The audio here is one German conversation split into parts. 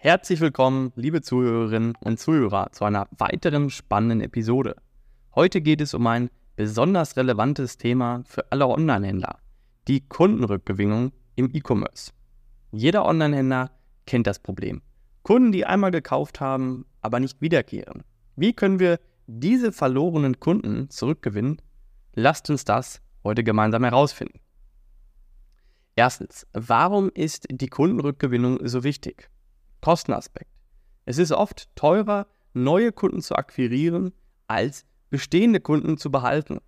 Herzlich willkommen, liebe Zuhörerinnen und Zuhörer, zu einer weiteren spannenden Episode. Heute geht es um ein besonders relevantes Thema für alle Online-Händler, die Kundenrückgewinnung im E-Commerce. Jeder Online-Händler kennt das Problem. Kunden, die einmal gekauft haben, aber nicht wiederkehren. Wie können wir diese verlorenen Kunden zurückgewinnen? Lasst uns das heute gemeinsam herausfinden. Erstens, warum ist die Kundenrückgewinnung so wichtig? Kostenaspekt. Es ist oft teurer, neue Kunden zu akquirieren, als bestehende Kunden zu behalten.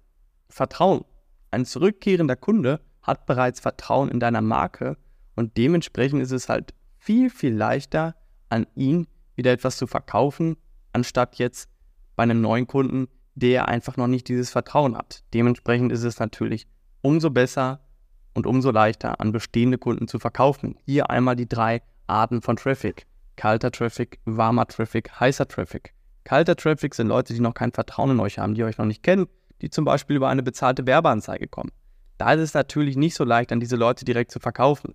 Vertrauen. Ein zurückkehrender Kunde hat bereits Vertrauen in deiner Marke und dementsprechend ist es halt viel, viel leichter, an ihn wieder etwas zu verkaufen, anstatt jetzt bei einem neuen Kunden, der einfach noch nicht dieses Vertrauen hat. Dementsprechend ist es natürlich umso besser und umso leichter, an bestehende Kunden zu verkaufen. Hier einmal die drei Arten von Traffic. Kalter Traffic, warmer Traffic, heißer Traffic. Kalter Traffic sind Leute, die noch kein Vertrauen in euch haben, die euch noch nicht kennen, die zum Beispiel über eine bezahlte Werbeanzeige kommen. Da ist es natürlich nicht so leicht, an diese Leute direkt zu verkaufen.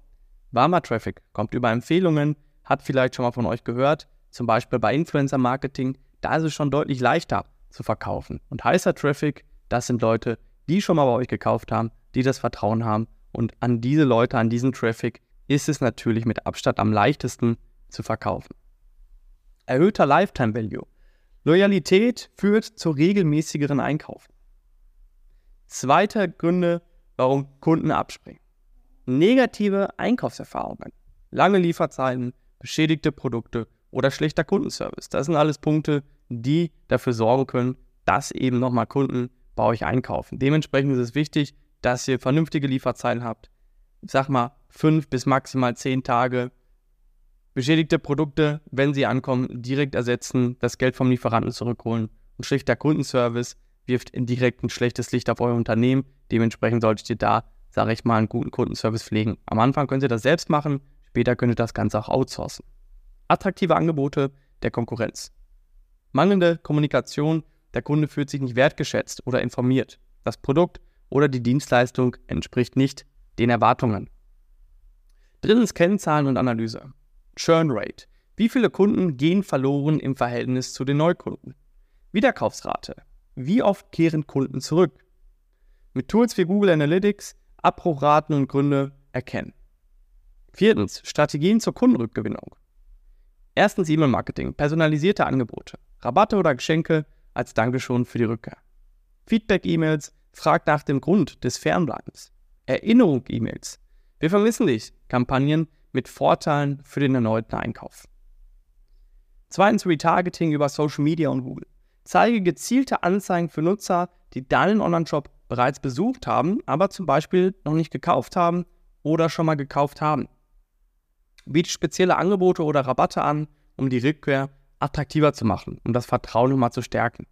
Warmer Traffic kommt über Empfehlungen, hat vielleicht schon mal von euch gehört, zum Beispiel bei Influencer Marketing, da ist es schon deutlich leichter zu verkaufen. Und heißer Traffic, das sind Leute, die schon mal bei euch gekauft haben, die das Vertrauen haben. Und an diese Leute, an diesen Traffic ist es natürlich mit Abstand am leichtesten zu verkaufen. Erhöhter Lifetime Value. Loyalität führt zu regelmäßigeren Einkaufen. Zweite Gründe, warum Kunden abspringen. Negative Einkaufserfahrungen, lange Lieferzeiten, beschädigte Produkte oder schlechter Kundenservice. Das sind alles Punkte, die dafür sorgen können, dass eben nochmal Kunden bei euch einkaufen. Dementsprechend ist es wichtig, dass ihr vernünftige Lieferzeiten habt. Ich sag mal, fünf bis maximal zehn Tage. Beschädigte Produkte, wenn sie ankommen, direkt ersetzen, das Geld vom Lieferanten zurückholen. Und schlechter Kundenservice wirft indirekt ein schlechtes Licht auf euer Unternehmen. Dementsprechend solltet ihr da, sage ich mal, einen guten Kundenservice pflegen. Am Anfang könnt ihr das selbst machen, später könnt ihr das Ganze auch outsourcen. Attraktive Angebote der Konkurrenz. Mangelnde Kommunikation, der Kunde fühlt sich nicht wertgeschätzt oder informiert. Das Produkt oder die Dienstleistung entspricht nicht den Erwartungen. Drittens Kennzahlen und Analyse. Churn Rate. Wie viele Kunden gehen verloren im Verhältnis zu den Neukunden? Wiederkaufsrate. Wie oft kehren Kunden zurück? Mit Tools wie Google Analytics Abbruchraten und Gründe erkennen. Viertens Strategien zur Kundenrückgewinnung. Erstens E-Mail-Marketing, personalisierte Angebote, Rabatte oder Geschenke als Dankeschön für die Rückkehr. Feedback-E-Mails, fragt nach dem Grund des Fernbleibens. Erinnerung-E-Mails. Wir vermissen dich. Kampagnen mit Vorteilen für den erneuten Einkauf. Zweitens Retargeting über Social Media und Google. Zeige gezielte Anzeigen für Nutzer, die deinen Online-Shop bereits besucht haben, aber zum Beispiel noch nicht gekauft haben oder schon mal gekauft haben. Biete spezielle Angebote oder Rabatte an, um die Rückkehr attraktiver zu machen, um das Vertrauen nochmal zu stärken.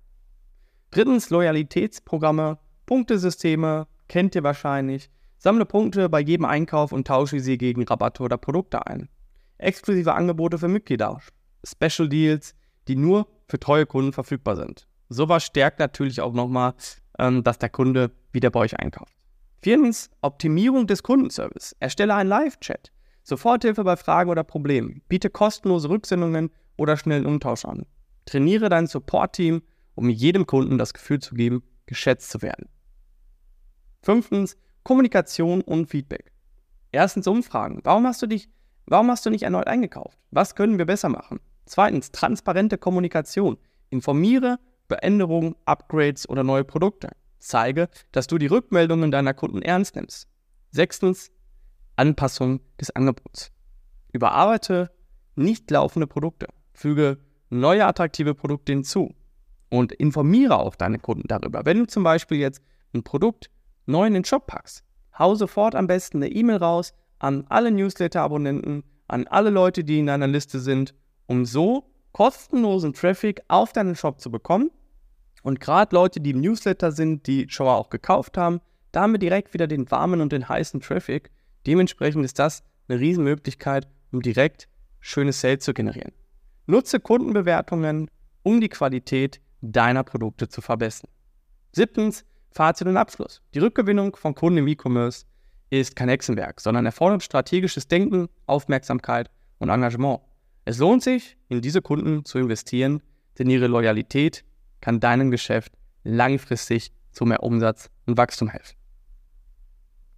Drittens Loyalitätsprogramme, Punktesysteme, kennt ihr wahrscheinlich. Sammle Punkte bei jedem Einkauf und tausche sie gegen Rabatte oder Produkte ein. Exklusive Angebote für Mitglieder, Special Deals, die nur für treue Kunden verfügbar sind. Sowas stärkt natürlich auch nochmal, ähm, dass der Kunde wieder bei euch einkauft. Viertens, Optimierung des Kundenservice. Erstelle einen Live-Chat. Soforthilfe bei Fragen oder Problemen. Biete kostenlose Rücksendungen oder schnellen Umtausch an. Trainiere dein Support-Team, um jedem Kunden das Gefühl zu geben, geschätzt zu werden. Fünftens, Kommunikation und Feedback. Erstens Umfragen. Warum hast du dich, warum hast du nicht erneut eingekauft? Was können wir besser machen? Zweitens, transparente Kommunikation. Informiere über Änderungen, Upgrades oder neue Produkte. Zeige, dass du die Rückmeldungen deiner Kunden ernst nimmst. Sechstens, Anpassung des Angebots. Überarbeite nicht laufende Produkte. Füge neue attraktive Produkte hinzu und informiere auch deine Kunden darüber. Wenn du zum Beispiel jetzt ein Produkt neu in den Shop packst, hau sofort am besten eine E-Mail raus an alle Newsletter-Abonnenten, an alle Leute, die in deiner Liste sind, um so kostenlosen Traffic auf deinen Shop zu bekommen. Und gerade Leute, die im Newsletter sind, die schon mal auch gekauft haben, da haben wir direkt wieder den warmen und den heißen Traffic Dementsprechend ist das eine Riesenmöglichkeit, um direkt schöne Sales zu generieren. Nutze Kundenbewertungen, um die Qualität deiner Produkte zu verbessern. Siebtens, Fazit und Abschluss. Die Rückgewinnung von Kunden im E-Commerce ist kein Hexenwerk, sondern erfordert strategisches Denken, Aufmerksamkeit und Engagement. Es lohnt sich, in diese Kunden zu investieren, denn ihre Loyalität kann deinem Geschäft langfristig zu mehr Umsatz und Wachstum helfen.